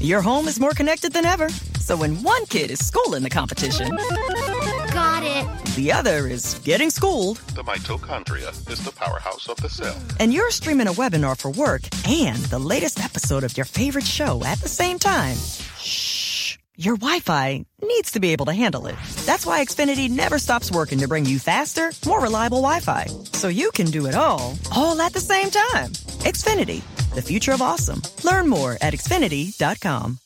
Your home is more connected than ever. So when one kid is schooling the competition, Got it. the other is getting schooled, The mitochondria is the powerhouse of the cell. and you're streaming a webinar for work and the latest episode of your favorite show at the same time, shh, your Wi-Fi needs to be able to handle it. That's why Xfinity never stops working to bring you faster, more reliable Wi-Fi, so you can do it all, all at the same time. Xfinity, the future of awesome. Learn more at xfinity.com.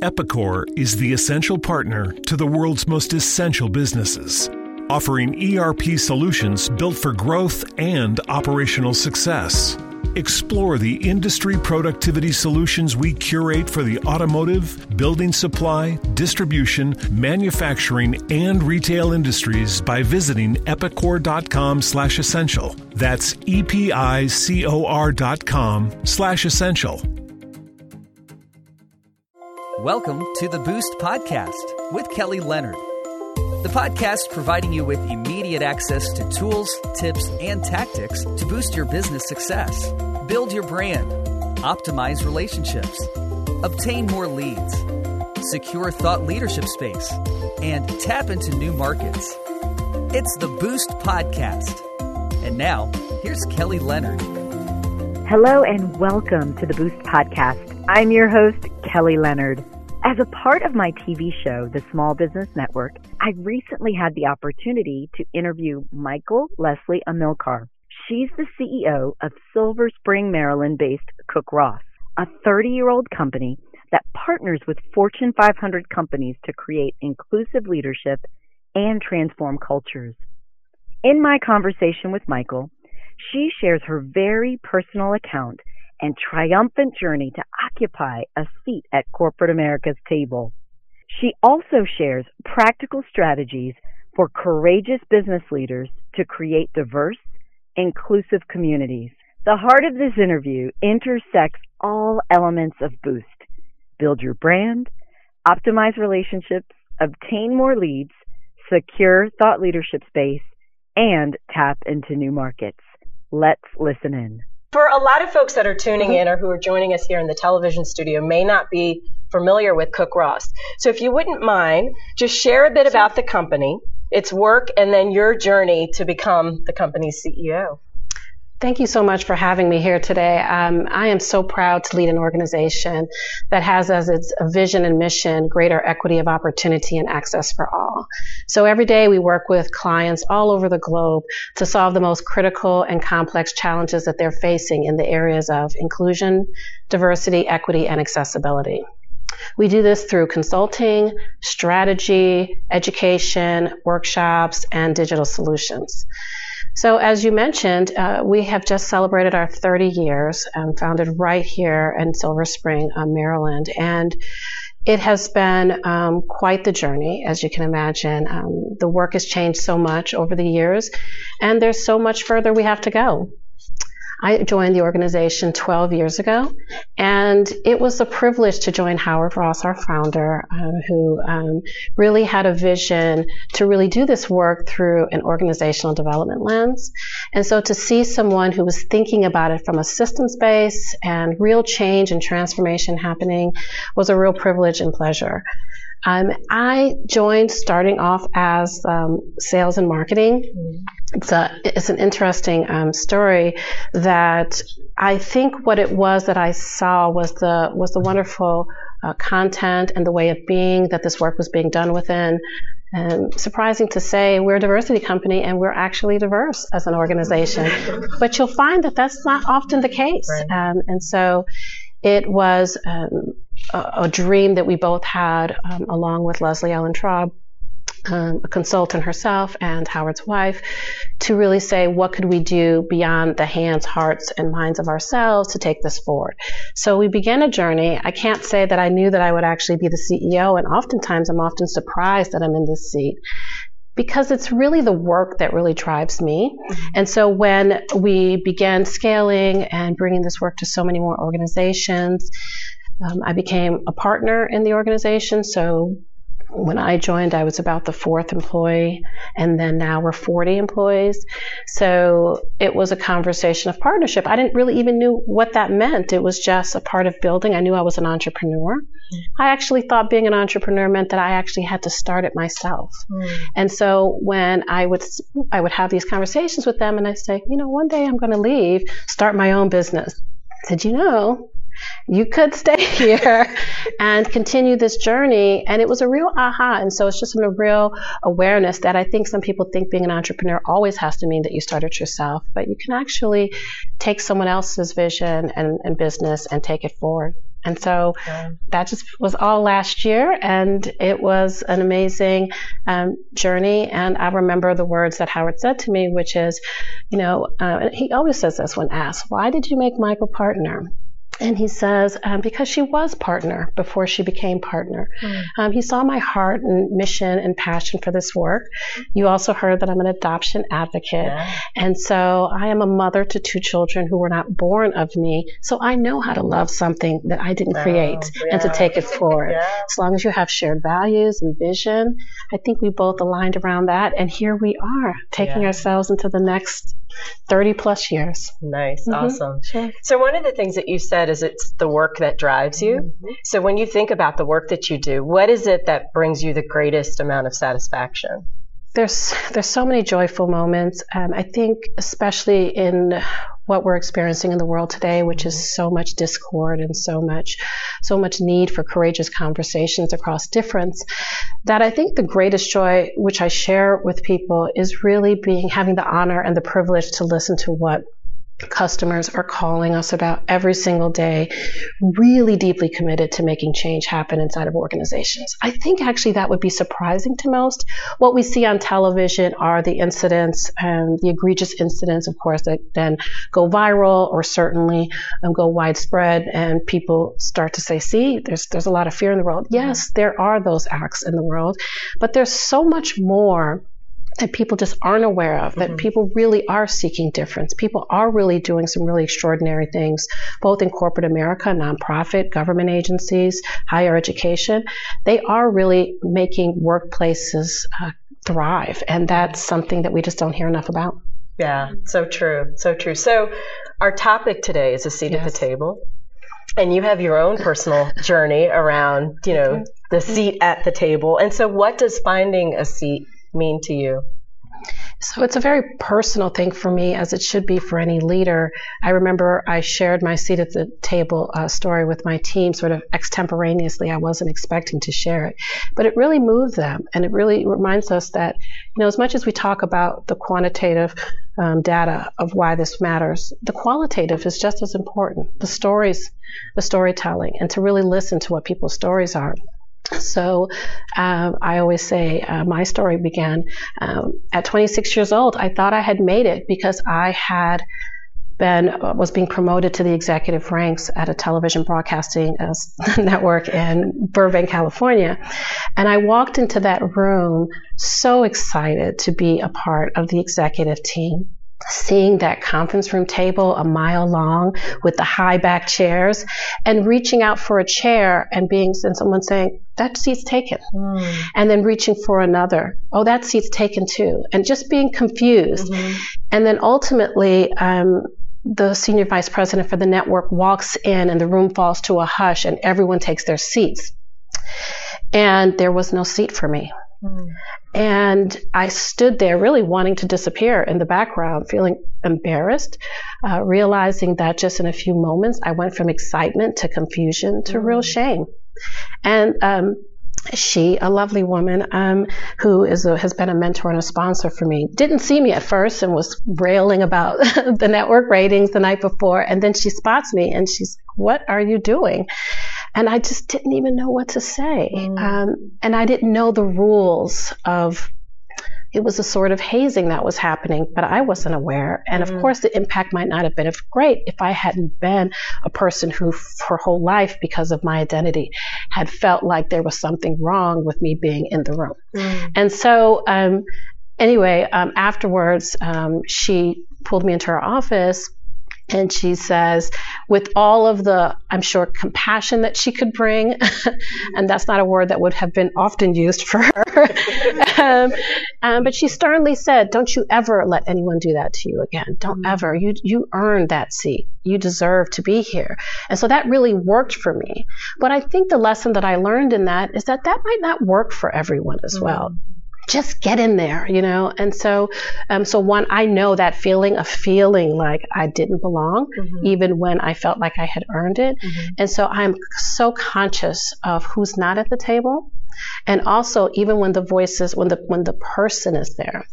Epicor is the essential partner to the world's most essential businesses, offering ERP solutions built for growth and operational success. Explore the industry productivity solutions we curate for the automotive, building supply, distribution, manufacturing, and retail industries by visiting epicor.com/essential. That's e p i c o r dot com slash essential. Welcome to the Boost Podcast with Kelly Leonard. The podcast providing you with immediate access to tools, tips, and tactics to boost your business success, build your brand, optimize relationships, obtain more leads, secure thought leadership space, and tap into new markets. It's the Boost Podcast. And now, here's Kelly Leonard. Hello and welcome to the Boost Podcast. I'm your host, Kelly Leonard. As a part of my TV show, The Small Business Network, I recently had the opportunity to interview Michael Leslie Amilcar. She's the CEO of Silver Spring, Maryland based Cook Ross, a 30 year old company that partners with Fortune 500 companies to create inclusive leadership and transform cultures. In my conversation with Michael, she shares her very personal account and triumphant journey to occupy a seat at corporate America's table. She also shares practical strategies for courageous business leaders to create diverse, inclusive communities. The heart of this interview intersects all elements of Boost. Build your brand, optimize relationships, obtain more leads, secure thought leadership space, and tap into new markets. Let's listen in. For a lot of folks that are tuning mm-hmm. in or who are joining us here in the television studio may not be familiar with Cook Ross. So if you wouldn't mind, just share a bit about the company, its work, and then your journey to become the company's CEO. Thank you so much for having me here today. Um, I am so proud to lead an organization that has as its vision and mission greater equity of opportunity and access for all. So every day we work with clients all over the globe to solve the most critical and complex challenges that they're facing in the areas of inclusion, diversity, equity, and accessibility. We do this through consulting, strategy, education, workshops, and digital solutions. So, as you mentioned, uh, we have just celebrated our 30 years, um, founded right here in Silver Spring, uh, Maryland, and it has been um, quite the journey, as you can imagine. Um, the work has changed so much over the years, and there's so much further we have to go. I joined the organization 12 years ago, and it was a privilege to join Howard Ross, our founder, um, who um, really had a vision to really do this work through an organizational development lens. And so to see someone who was thinking about it from a systems base and real change and transformation happening was a real privilege and pleasure. Um, I joined starting off as um, sales and marketing. It's a it's an interesting um, story that I think what it was that I saw was the was the wonderful uh, content and the way of being that this work was being done within. And surprising to say, we're a diversity company and we're actually diverse as an organization. but you'll find that that's not often the case. Um, and so it was um, a, a dream that we both had, um, along with Leslie Ellen Traub, um, a consultant herself and Howard's wife, to really say what could we do beyond the hands, hearts, and minds of ourselves to take this forward. So we began a journey. I can't say that I knew that I would actually be the CEO, and oftentimes I'm often surprised that I'm in this seat because it's really the work that really drives me. And so when we began scaling and bringing this work to so many more organizations, um, I became a partner in the organization. So when I joined, I was about the fourth employee, and then now we're 40 employees. So it was a conversation of partnership. I didn't really even knew what that meant. It was just a part of building. I knew I was an entrepreneur. I actually thought being an entrepreneur meant that I actually had to start it myself. Mm. And so when I would I would have these conversations with them, and I say, you know, one day I'm going to leave, start my own business. Did you know you could stay here and continue this journey. And it was a real aha. And so it's just a real awareness that I think some people think being an entrepreneur always has to mean that you start it yourself, but you can actually take someone else's vision and, and business and take it forward. And so yeah. that just was all last year, and it was an amazing um, journey. And I remember the words that Howard said to me, which is, you know, uh, he always says this when asked, "Why did you make Michael partner?" And he says, um, because she was partner before she became partner. Mm. Um, he saw my heart and mission and passion for this work. You also heard that I'm an adoption advocate. Yeah. And so I am a mother to two children who were not born of me. So I know how to love something that I didn't create oh, yeah. and to take it forward. Yeah. As long as you have shared values and vision, I think we both aligned around that. And here we are taking ourselves into the next 30 plus years. Nice. Mm-hmm. Awesome. Sure. So, one of the things that you said is it's the work that drives you. Mm-hmm. So, when you think about the work that you do, what is it that brings you the greatest amount of satisfaction? There's there's so many joyful moments. Um, I think, especially in what we're experiencing in the world today, which is so much discord and so much, so much need for courageous conversations across difference, that I think the greatest joy, which I share with people, is really being having the honor and the privilege to listen to what customers are calling us about every single day, really deeply committed to making change happen inside of organizations. I think actually that would be surprising to most. What we see on television are the incidents, and the egregious incidents, of course, that then go viral or certainly um, go widespread, and people start to say, "See, there's there's a lot of fear in the world." Yes, there are those acts in the world, but there's so much more that people just aren't aware of, that mm-hmm. people really are seeking difference. People are really doing some really extraordinary things, both in corporate America, nonprofit, government agencies, higher education. They are really making workplaces uh, thrive. And that's something that we just don't hear enough about. Yeah, so true. So true. So, our topic today is a seat yes. at the table. And you have your own personal journey around, you know, the seat at the table. And so, what does finding a seat mean to you? So it's a very personal thing for me, as it should be for any leader. I remember I shared my seat at the table uh, story with my team sort of extemporaneously. I wasn't expecting to share it, but it really moved them. And it really reminds us that, you know, as much as we talk about the quantitative um, data of why this matters, the qualitative is just as important. The stories, the storytelling, and to really listen to what people's stories are. So uh, I always say uh, my story began um, at 26 years old. I thought I had made it because I had been uh, was being promoted to the executive ranks at a television broadcasting uh, network in Burbank, California. And I walked into that room so excited to be a part of the executive team seeing that conference room table a mile long with the high back chairs and reaching out for a chair and being and someone saying that seat's taken. Mm. and then reaching for another. Oh that seat's taken too. And just being confused. Mm-hmm. and then ultimately um, the senior vice president for the network walks in and the room falls to a hush and everyone takes their seats. And there was no seat for me mm. And I stood there really wanting to disappear in the background, feeling embarrassed, uh, realizing that just in a few moments I went from excitement to confusion to mm. real shame. And um, she, a lovely woman um, who is a, has been a mentor and a sponsor for me, didn't see me at first and was railing about the network ratings the night before. And then she spots me and she's, What are you doing? And I just didn't even know what to say. Mm. Um, and I didn't know the rules of it was a sort of hazing that was happening, but I wasn't aware. And mm. of course, the impact might not have been great if I hadn't been a person who, for her whole life, because of my identity, had felt like there was something wrong with me being in the room. Mm. And so, um, anyway, um, afterwards, um, she pulled me into her office And she says, with all of the, I'm sure, compassion that she could bring, and that's not a word that would have been often used for her, um, um, but she sternly said, "Don't you ever let anyone do that to you again. Don't mm-hmm. ever. You you earned that seat. You deserve to be here." And so that really worked for me. But I think the lesson that I learned in that is that that might not work for everyone as mm-hmm. Just get in there, you know? And so, um, so one, I know that feeling of feeling like I didn't belong, mm-hmm. even when I felt like I had earned it. Mm-hmm. And so I'm so conscious of who's not at the table. And also, even when the voices, when the, when the person is there,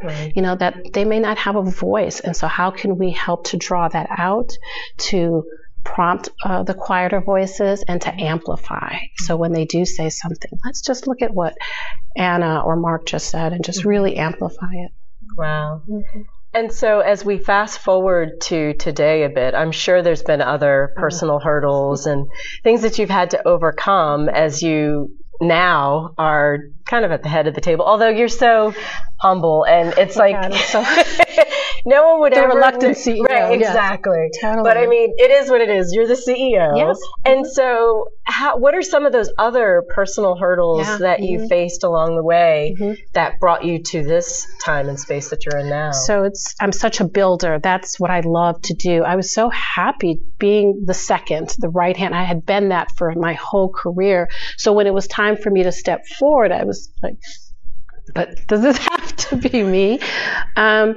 Right. you know that they may not have a voice and so how can we help to draw that out to prompt uh, the quieter voices and to amplify. So when they do say something, let's just look at what Anna or Mark just said and just really amplify it. Wow. Mm-hmm. And so, as we fast forward to today a bit, I'm sure there's been other personal hurdles and things that you've had to overcome as you now are kind of at the head of the table. Although you're so humble, and it's oh like so no one would the ever reluctant CEO, right? yes. Exactly. Totally. But I mean, it is what it is. You're the CEO, yes. And so, how, what are some of those other personal hurdles yeah. that mm-hmm. you faced along the way mm-hmm. that brought you to this time and space that you're in now? So it's I'm such a builder. That's what I love to do. I was so happy being the second, the right hand. I had been that for my whole career. So when it was time for me to step forward, I was like, but does this have to be me? Um,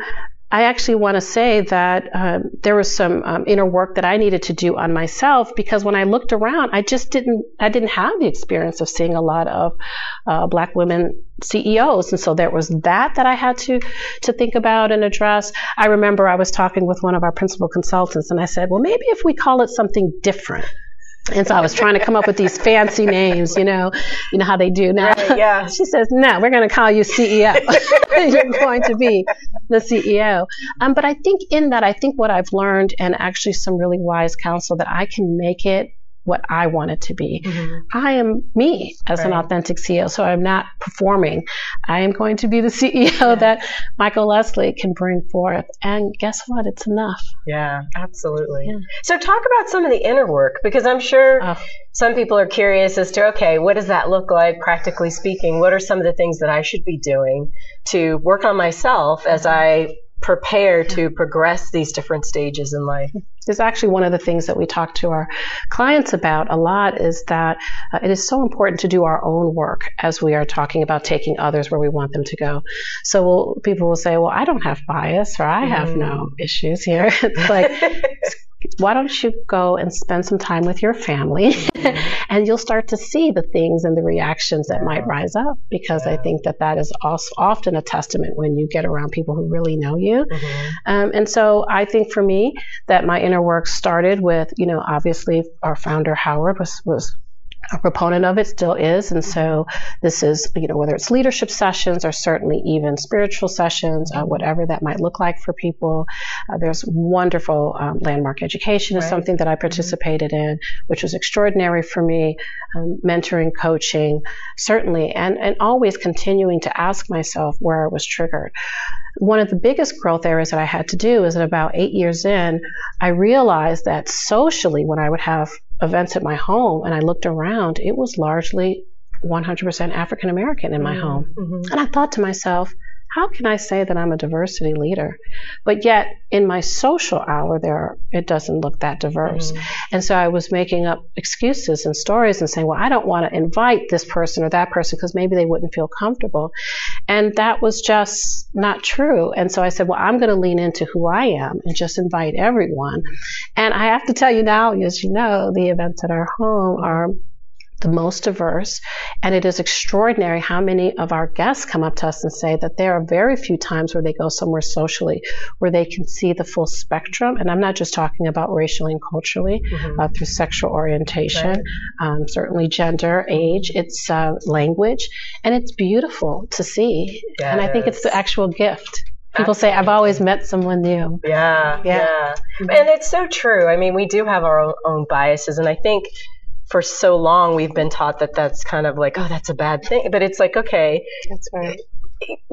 I actually want to say that um, there was some um, inner work that I needed to do on myself because when I looked around, I just didn't I didn't have the experience of seeing a lot of uh, black women CEOs, and so there was that that I had to to think about and address. I remember I was talking with one of our principal consultants, and I said, well, maybe if we call it something different. And so I was trying to come up with these fancy names, you know, you know how they do now. Right, yeah. She says, "No, we're going to call you CEO. You're going to be the CEO." Um, but I think in that, I think what I've learned, and actually some really wise counsel, that I can make it what I want it to be. Mm-hmm. I am me as right. an authentic CEO, so I'm not performing. I am going to be the CEO yeah. that Michael Leslie can bring forth. And guess what? It's enough. Yeah, absolutely. Yeah. So talk about some of the inner work because I'm sure oh. some people are curious as to okay, what does that look like practically speaking? What are some of the things that I should be doing to work on myself as I prepare to progress these different stages in life. is actually one of the things that we talk to our clients about a lot is that uh, it is so important to do our own work as we are talking about taking others where we want them to go. So we'll, people will say, well, I don't have bias or I have mm. no issues here. it's like, why don't you go and spend some time with your family mm-hmm. and you'll start to see the things and the reactions that might rise up because yeah. I think that that is also often a testament when you get around people who really know you. Mm-hmm. Um, and so I think for me that my inner work started with, you know, obviously our founder Howard was, was a proponent of it still is and so this is you know whether it's leadership sessions or certainly even spiritual sessions uh, whatever that might look like for people uh, there's wonderful um, landmark education is right. something that i mm-hmm. participated in which was extraordinary for me um, mentoring coaching certainly and and always continuing to ask myself where i was triggered one of the biggest growth areas that I had to do is that about eight years in, I realized that socially, when I would have events at my home and I looked around, it was largely 100% African American in my mm-hmm. home. Mm-hmm. And I thought to myself, how can I say that I'm a diversity leader? But yet in my social hour there, it doesn't look that diverse. Mm-hmm. And so I was making up excuses and stories and saying, well, I don't want to invite this person or that person because maybe they wouldn't feel comfortable. And that was just not true. And so I said, well, I'm going to lean into who I am and just invite everyone. And I have to tell you now, as you know, the events at our home are the most diverse. And it is extraordinary how many of our guests come up to us and say that there are very few times where they go somewhere socially where they can see the full spectrum. And I'm not just talking about racially and culturally, mm-hmm. uh, through sexual orientation, right. um, certainly gender, age, it's uh, language, and it's beautiful to see. Yes. And I think it's the actual gift. People Absolutely. say, I've always met someone new. Yeah, yeah, yeah. And it's so true. I mean, we do have our own, own biases. And I think for so long we've been taught that that's kind of like, oh, that's a bad thing. But it's like, okay, that's right.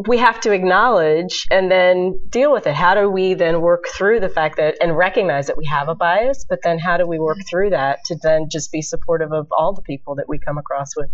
We have to acknowledge and then deal with it. How do we then work through the fact that and recognize that we have a bias, but then how do we work through that to then just be supportive of all the people that we come across with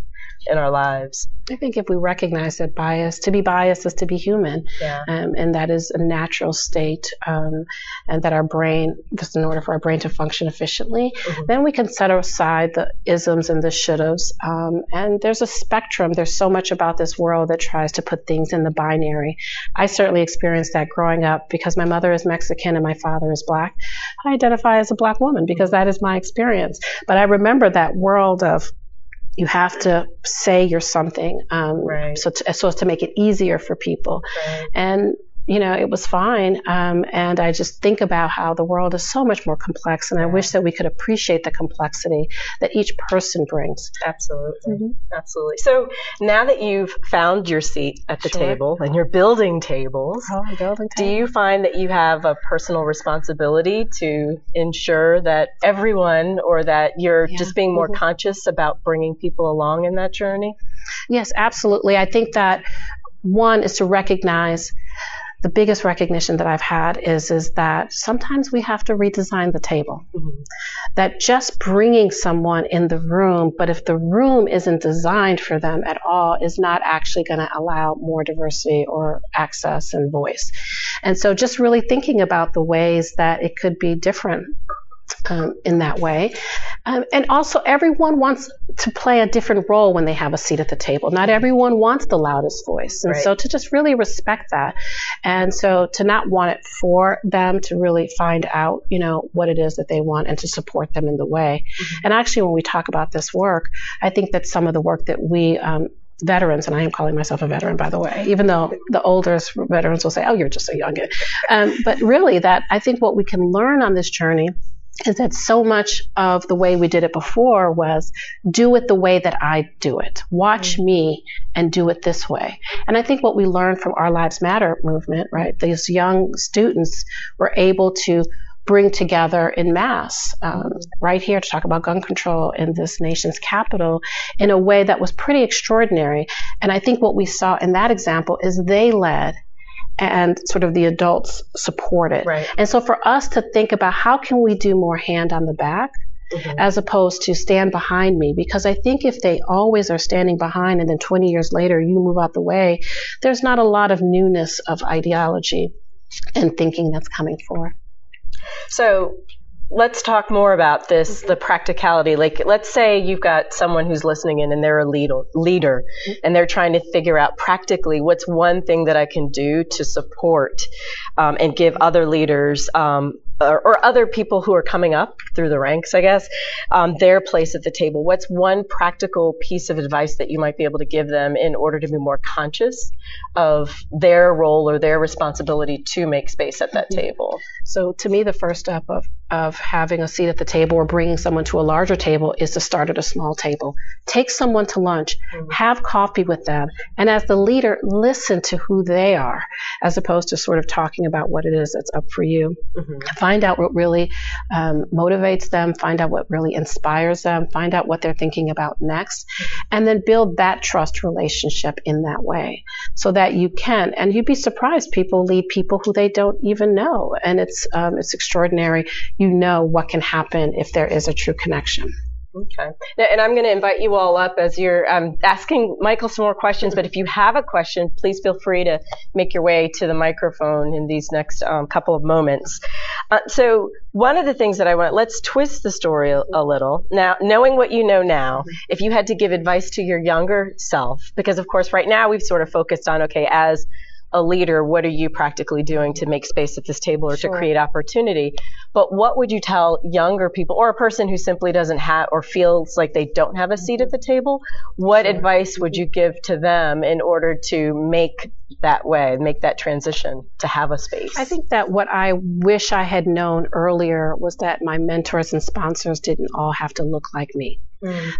in our lives? I think if we recognize that bias, to be biased is to be human, Yeah. um, and that is a natural state, um, and that our brain, just in order for our brain to function efficiently, then we can set aside the isms and the shouldas. Um, and there's a spectrum. There's so much about this world that tries to put things in the binary. I certainly experienced that growing up because my mother is Mexican and my father is black. I identify as a black woman because that is my experience. But I remember that world of you have to say you're something um, Right. so, to, so as to make it easier for people. Right. And you know, it was fine. Um, and I just think about how the world is so much more complex, and I wish that we could appreciate the complexity that each person brings. Absolutely. Absolutely. So now that you've found your seat at the Sure. table and you're building tables, Oh, building do you find that you have a personal responsibility to ensure that everyone or that you're Yeah. just being more Mhm. conscious about bringing people along in that journey? Yes, absolutely. I think that one is to recognize the biggest recognition that I've had is is that sometimes we have to redesign the table. Mm-hmm. That just bringing someone in the room, but if the room isn't designed for them at all, is not actually going to allow more diversity or access and voice. And so, just really thinking about the ways that it could be different um, in that way. Um, and also, everyone wants to play a different role when they have a seat at the table. Not everyone wants the loudest voice. And Right. so, to just really respect that. And so, to not want it for them, to really find out, you know, what it is that they want and to support them in the way. And actually, when we talk about this work, I think that some of the work that we, um, veterans, and I am calling myself a veteran, by the way, even though the older veterans will say, oh, you're just a youngin. Um, but really, that I think what we can learn on this journey is that so much of the way we did it before was do it the way that I do it. Watch me and do it this way. And I think what we learned from our Lives Matter movement, right? These young students were able to bring together in mass um, right here to talk about gun control in this nation's capital in a way that was pretty extraordinary. And I think what we saw in that example is they led and sort of the adults supported. Right. And so for us to think about how can we do more hand on the back mm-hmm. as opposed to stand behind me because I think if they always are standing behind and then 20 years later you move out the way, there's not a lot of newness of ideology and thinking that's coming forward. So let's talk more about this the practicality. Like let's say you've got someone who's listening in and they're a leader leader and they're trying to figure out practically what's one thing that i can do to support um, and give other leaders um, or, or other people who are coming up through the ranks, I guess, um, their place at the table. What's one practical piece of advice that you might be able to give them in order to be more conscious of their role or their responsibility to make space at that mm-hmm. table? So to me, the first step of, of having a seat at the table or bringing someone to a larger table is to start at a small table. Take someone to lunch, mm-hmm. have coffee with them, and as the leader, listen to who they are, as opposed to sort of talking about what it is that's up for you. Mm-hmm. Find out what really um, motivates them, find out what really inspires them, find out what they're thinking about next, and then build that trust relationship in that way so that you can. And you'd be surprised, people lead people who they don't even know. And it's, um, it's extraordinary. You know what can happen if there is a true connection. Okay. Now, and I'm going to invite you all up as you're um, asking Michael some more questions. But if you have a question, please feel free to make your way to the microphone in these next um, couple of moments. Uh, so, one of the things that I want, let's twist the story a, a little. Now, knowing what you know now, if you had to give advice to your younger self, because of course, right now we've sort of focused on, okay, as a leader, what are you practically doing to make space at this table or to create opportunity? But what would you tell younger people or a person who simply doesn't have or feels like they don't have a seat at mm-hmm. the table? What advice would you give to them in order to make that way, make that transition to have a space? I think that what I wish I had known earlier was that my mentors and sponsors didn't all have to look like me.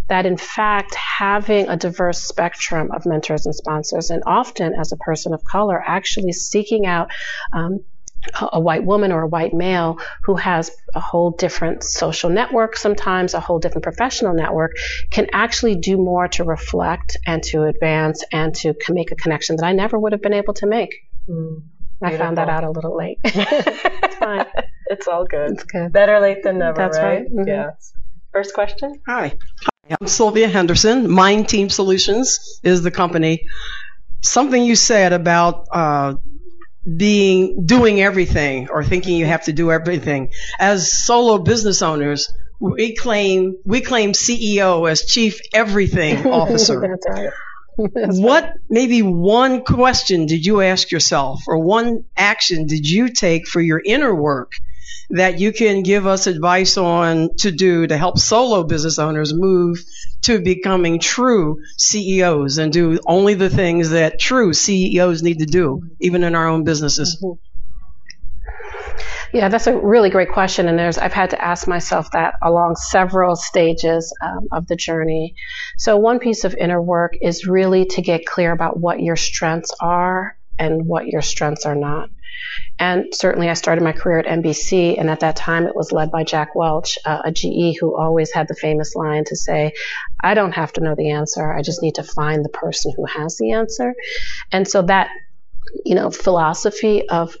That in fact, having a diverse spectrum of mentors and sponsors, and often as a person of color, actually seeking out um, a white woman or a white male who has a whole different social network, sometimes a whole different professional network, can actually do more to reflect and to advance and to make a connection that I never would have been able to make. Mm, I found that out a little late. it's fine. It's all good. It's good. Better late than never, That's right. Mhm. Yeah. First question? Hi. I'm Sylvia Henderson. Mind Team Solutions is the company. Something you said about uh, being doing everything or thinking you have to do everything. As solo business owners, we claim we claim CEO as chief everything officer. That's right. That's what maybe one question did you ask yourself or one action did you take for your inner work that you can give us advice on to do to help solo business owners move to becoming true CEOs and do only the things that true CEOs need to do, even in our own businesses? Yeah, that's a really great question, and there's I've had to ask myself that along several stages um, of the journey. So one piece of inner work is really to get clear about what your strengths are and what your strengths are not. And certainly, I started my career at NBC, and at that time, it was led by Jack Welch, uh, a GE who always had the famous line to say, "I don't have to know the answer; I just need to find the person who has the answer." And so that you know philosophy of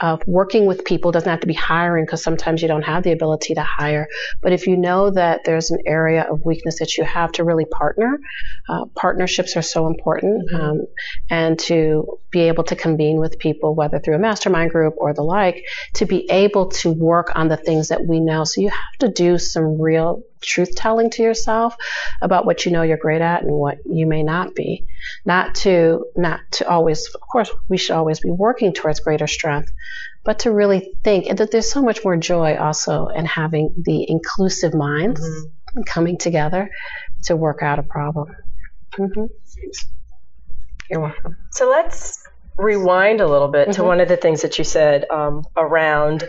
of working with people doesn't have to be hiring because sometimes you don't have the ability to hire. But if you know that there's an area of weakness that you have to really partner, uh, partnerships are so important. Um, and to be able to convene with people, whether through a mastermind group or the like, to be able to work on the things that we know. So you have to do some real truth telling to yourself about what you know you're great at and what you may not be. Not to, not to always, of course, we should always be working towards greater strength, but to really think and that there's so much more joy also in having the inclusive minds Mm-hmm. coming together to work out a problem. hmm You're welcome. So let's rewind a little bit to Mhm. one of the things that you said um, around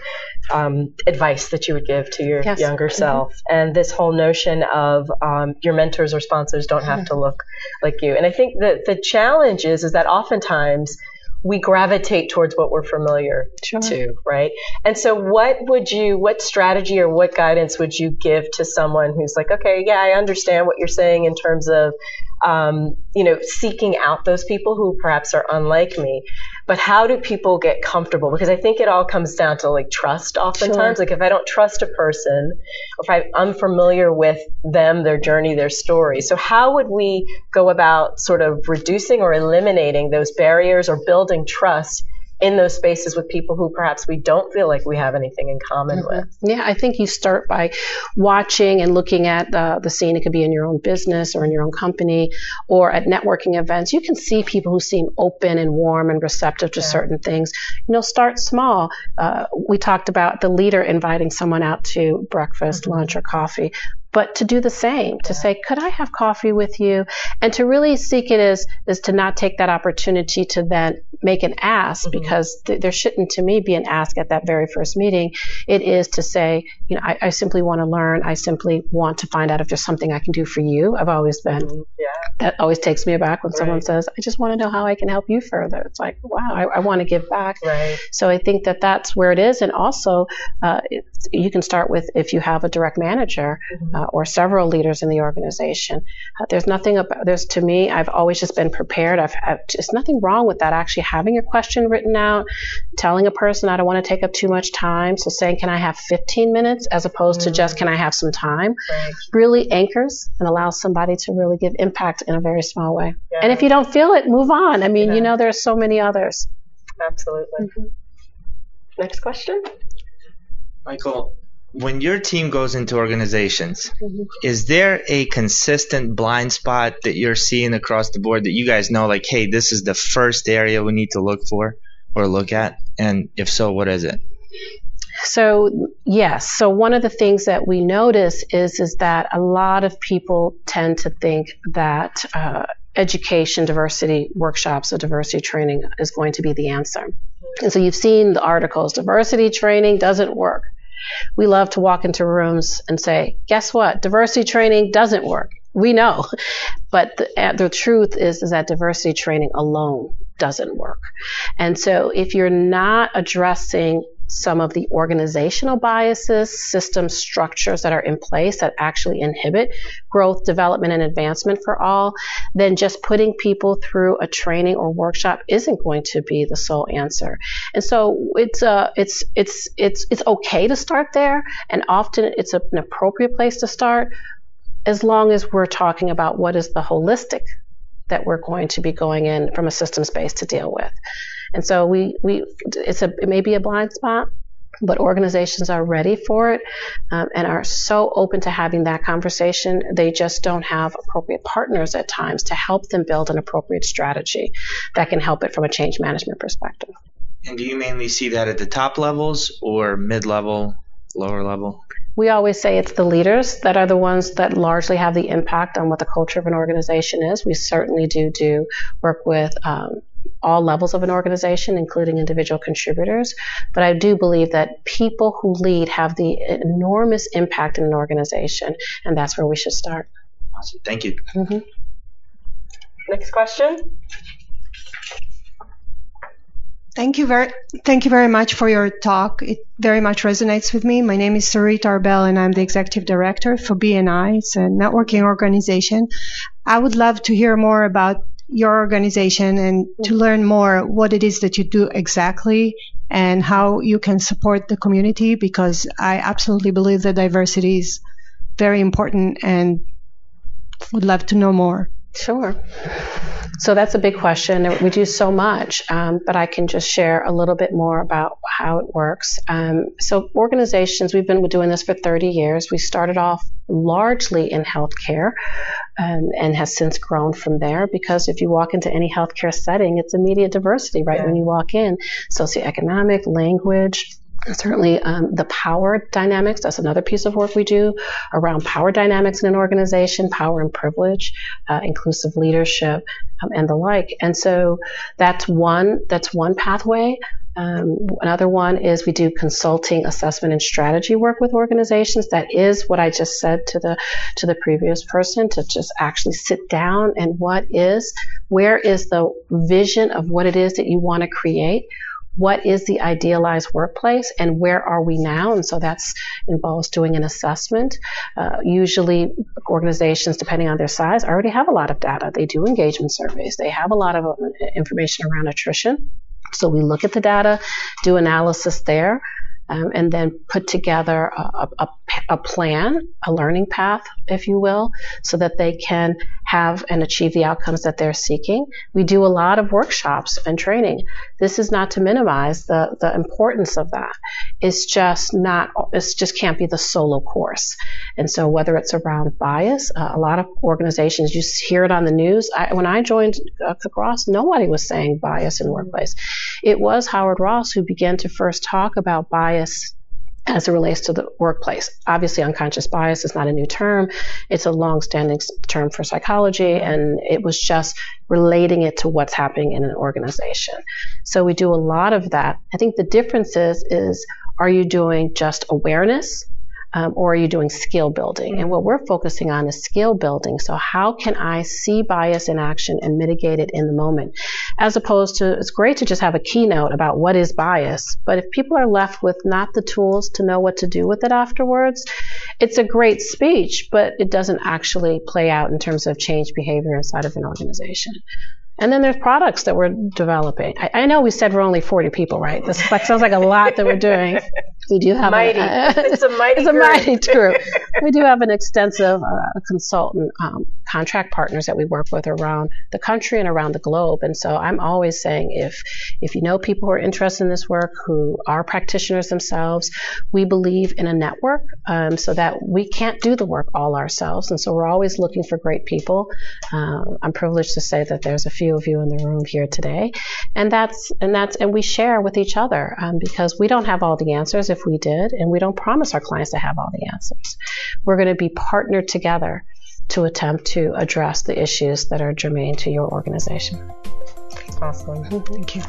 um, advice that you would give to your Yes. younger Mhm. self, and this whole notion of um, your mentors or sponsors don't have to look like you. And I think that the challenge is is that oftentimes we gravitate towards what we're familiar Sure. to, right? And so, what would you, what strategy or what guidance would you give to someone who's like, okay, yeah, I understand what you're saying in terms of, um, you know, seeking out those people who perhaps are unlike me, but how do people get comfortable? Because I think it all comes down to like trust. Oftentimes, like if I don't trust a person, or if I'm unfamiliar with them, their journey, their story. So, how would we go about sort of reducing or eliminating those barriers or building trust in those spaces with people who perhaps we don't feel like we have anything in common with? Yeah, I think you start by watching and looking at the, the scene. It could be in your own business or in your own company or at networking events. You can see people who seem open and warm and receptive to certain things. You know, start small. Uh, we talked about the leader inviting someone out to breakfast, lunch, or coffee. But to do the same, to say, could I have coffee with you? And to really seek it is, is to not take that opportunity to then make an ask because th- there shouldn't to me be an ask at that very first meeting. It is to say, you know, I, I simply want to learn. I simply want to find out if there's something I can do for you. I've always been, Yeah. that always takes me aback when someone says, I just want to know how I can help you further. It's like, wow, I, I want to give back. Right. So I think that that's where it is. And also, uh, you can start with if you have a direct manager uh, or several leaders in the organization. Uh, there's nothing about, there's to me, I've always just been prepared. I've, I've just nothing wrong with that. Actually having a question written out, telling a person, I don't want to take up too much time. So saying, can I have 15 minutes as opposed to just, can I have some time? Right. Really anchors and allows somebody to really give impact in a very small way. Yeah. And if you don't feel it, move on. I mean, Yeah. you know, there's so many others. Absolutely. Next question. Michael, when your team goes into organizations, is there a consistent blind spot that you're seeing across the board that you guys know, like, hey, this is the first area we need to look for or look at? And if so, what is it? So yes, so one of the things that we notice is is that a lot of people tend to think that uh, education, diversity workshops, or diversity training is going to be the answer. And so you've seen the articles: diversity training doesn't work. We love to walk into rooms and say, "Guess what? Diversity training doesn't work." We know, but the, uh, the truth is is that diversity training alone doesn't work. And so if you're not addressing some of the organizational biases, system structures that are in place that actually inhibit growth, development, and advancement for all, then just putting people through a training or workshop isn't going to be the sole answer. And so it's uh, it's it's it's it's okay to start there, and often it's an appropriate place to start, as long as we're talking about what is the holistic that we're going to be going in from a system space to deal with. And so we, we it's a it may be a blind spot, but organizations are ready for it um, and are so open to having that conversation. They just don't have appropriate partners at times to help them build an appropriate strategy that can help it from a change management perspective. And do you mainly see that at the top levels or mid level, lower level? We always say it's the leaders that are the ones that largely have the impact on what the culture of an organization is. We certainly do do work with um, all levels of an organization, including individual contributors. But I do believe that people who lead have the enormous impact in an organization, and that's where we should start. Awesome. Thank you. Mm-hmm. Next question. Thank you very, thank you very much for your talk. It very much resonates with me. My name is Sarita Arbel, and I'm the executive director for BNI. It's a networking organization. I would love to hear more about your organization and to learn more what it is that you do exactly and how you can support the community because I absolutely believe that diversity is very important and would love to know more. Sure. So that's a big question. We do so much, um, but I can just share a little bit more about how it works. Um, so organizations, we've been doing this for 30 years. We started off largely in healthcare um, and has since grown from there because if you walk into any healthcare setting, it's immediate diversity, right? Yeah. When you walk in, socioeconomic, language, certainly um, the power dynamics that's another piece of work we do around power dynamics in an organization power and privilege uh, inclusive leadership um, and the like and so that's one that's one pathway um, another one is we do consulting assessment and strategy work with organizations that is what i just said to the to the previous person to just actually sit down and what is where is the vision of what it is that you want to create what is the idealized workplace and where are we now? And so that involves doing an assessment. Uh, usually, organizations, depending on their size, already have a lot of data. They do engagement surveys, they have a lot of uh, information around attrition. So we look at the data, do analysis there um, and then put together a, a, a, plan, a learning path, if you will, so that they can have and achieve the outcomes that they're seeking. We do a lot of workshops and training. This is not to minimize the, the importance of that. It's just not, it just can't be the solo course. And so whether it's around bias, uh, a lot of organizations, you hear it on the news. I, when I joined uh, Cook Ross, nobody was saying bias in workplace. It was Howard Ross who began to first talk about bias as it relates to the workplace. Obviously, unconscious bias is not a new term. It's a long-standing term for psychology, and it was just relating it to what's happening in an organization. So we do a lot of that. I think the difference is, is are you doing just awareness um, or are you doing skill building? And what we're focusing on is skill building. So how can I see bias in action and mitigate it in the moment? As opposed to, it's great to just have a keynote about what is bias, but if people are left with not the tools to know what to do with it afterwards, it's a great speech, but it doesn't actually play out in terms of change behavior inside of an organization. And then there's products that we're developing. I, I, know we said we're only 40 people, right? This sounds like a lot that we're doing. We do have mighty. A, uh, it's a mighty. it's a mighty group. we do have an extensive uh, consultant um, contract partners that we work with around the country and around the globe. And so I'm always saying, if if you know people who are interested in this work, who are practitioners themselves, we believe in a network, um, so that we can't do the work all ourselves. And so we're always looking for great people. Uh, I'm privileged to say that there's a few of you in the room here today, and that's and that's and we share with each other um, because we don't have all the answers if we did, and we don't promise our clients to have all the answers. We're going to be partnered together to attempt to address the issues that are germane to your organization. Awesome. Thank you.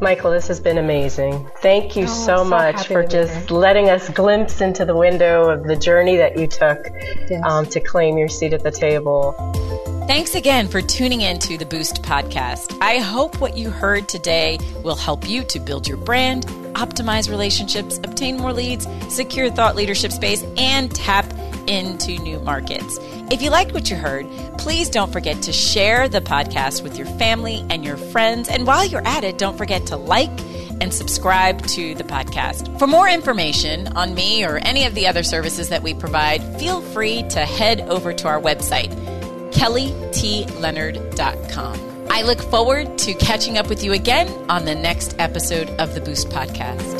Michael, this has been amazing. Thank you oh, so, so, much for just letting us glimpse into the window of the journey that you took yes. um, to claim your seat at the table. Thanks again for tuning in to the Boost podcast. I hope what you heard today will help you to build your brand, optimize relationships, obtain more leads, secure thought leadership space, and tap into new markets. If you liked what you heard, please don't forget to share the podcast with your family and your friends. And while you're at it, don't forget to like and subscribe to the podcast. For more information on me or any of the other services that we provide, feel free to head over to our website, kellytleonard.com. I look forward to catching up with you again on the next episode of the Boost Podcast.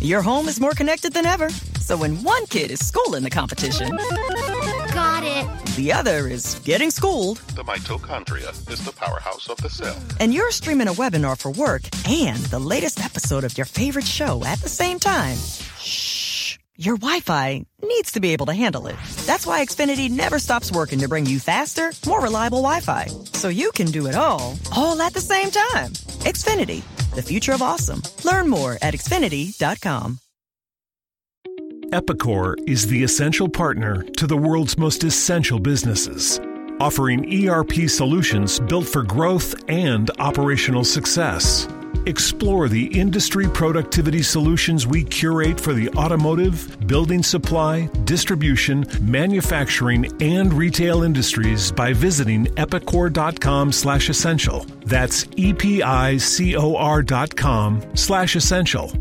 Your home is more connected than ever. So when one kid is schooling the competition, Got it. the other is getting schooled, The mitochondria is the powerhouse of the cell. and you're streaming a webinar for work and the latest episode of your favorite show at the same time, shh, your Wi-Fi needs to be able to handle it. That's why Xfinity never stops working to bring you faster, more reliable Wi-Fi, so you can do it all, all at the same time. Xfinity, the future of awesome. Learn more at xfinity.com. Epicor is the essential partner to the world's most essential businesses, offering ERP solutions built for growth and operational success. Explore the industry productivity solutions we curate for the automotive, building supply, distribution, manufacturing, and retail industries by visiting epicor.com slash essential. That's E-P-I-C-O-R dot com slash essential.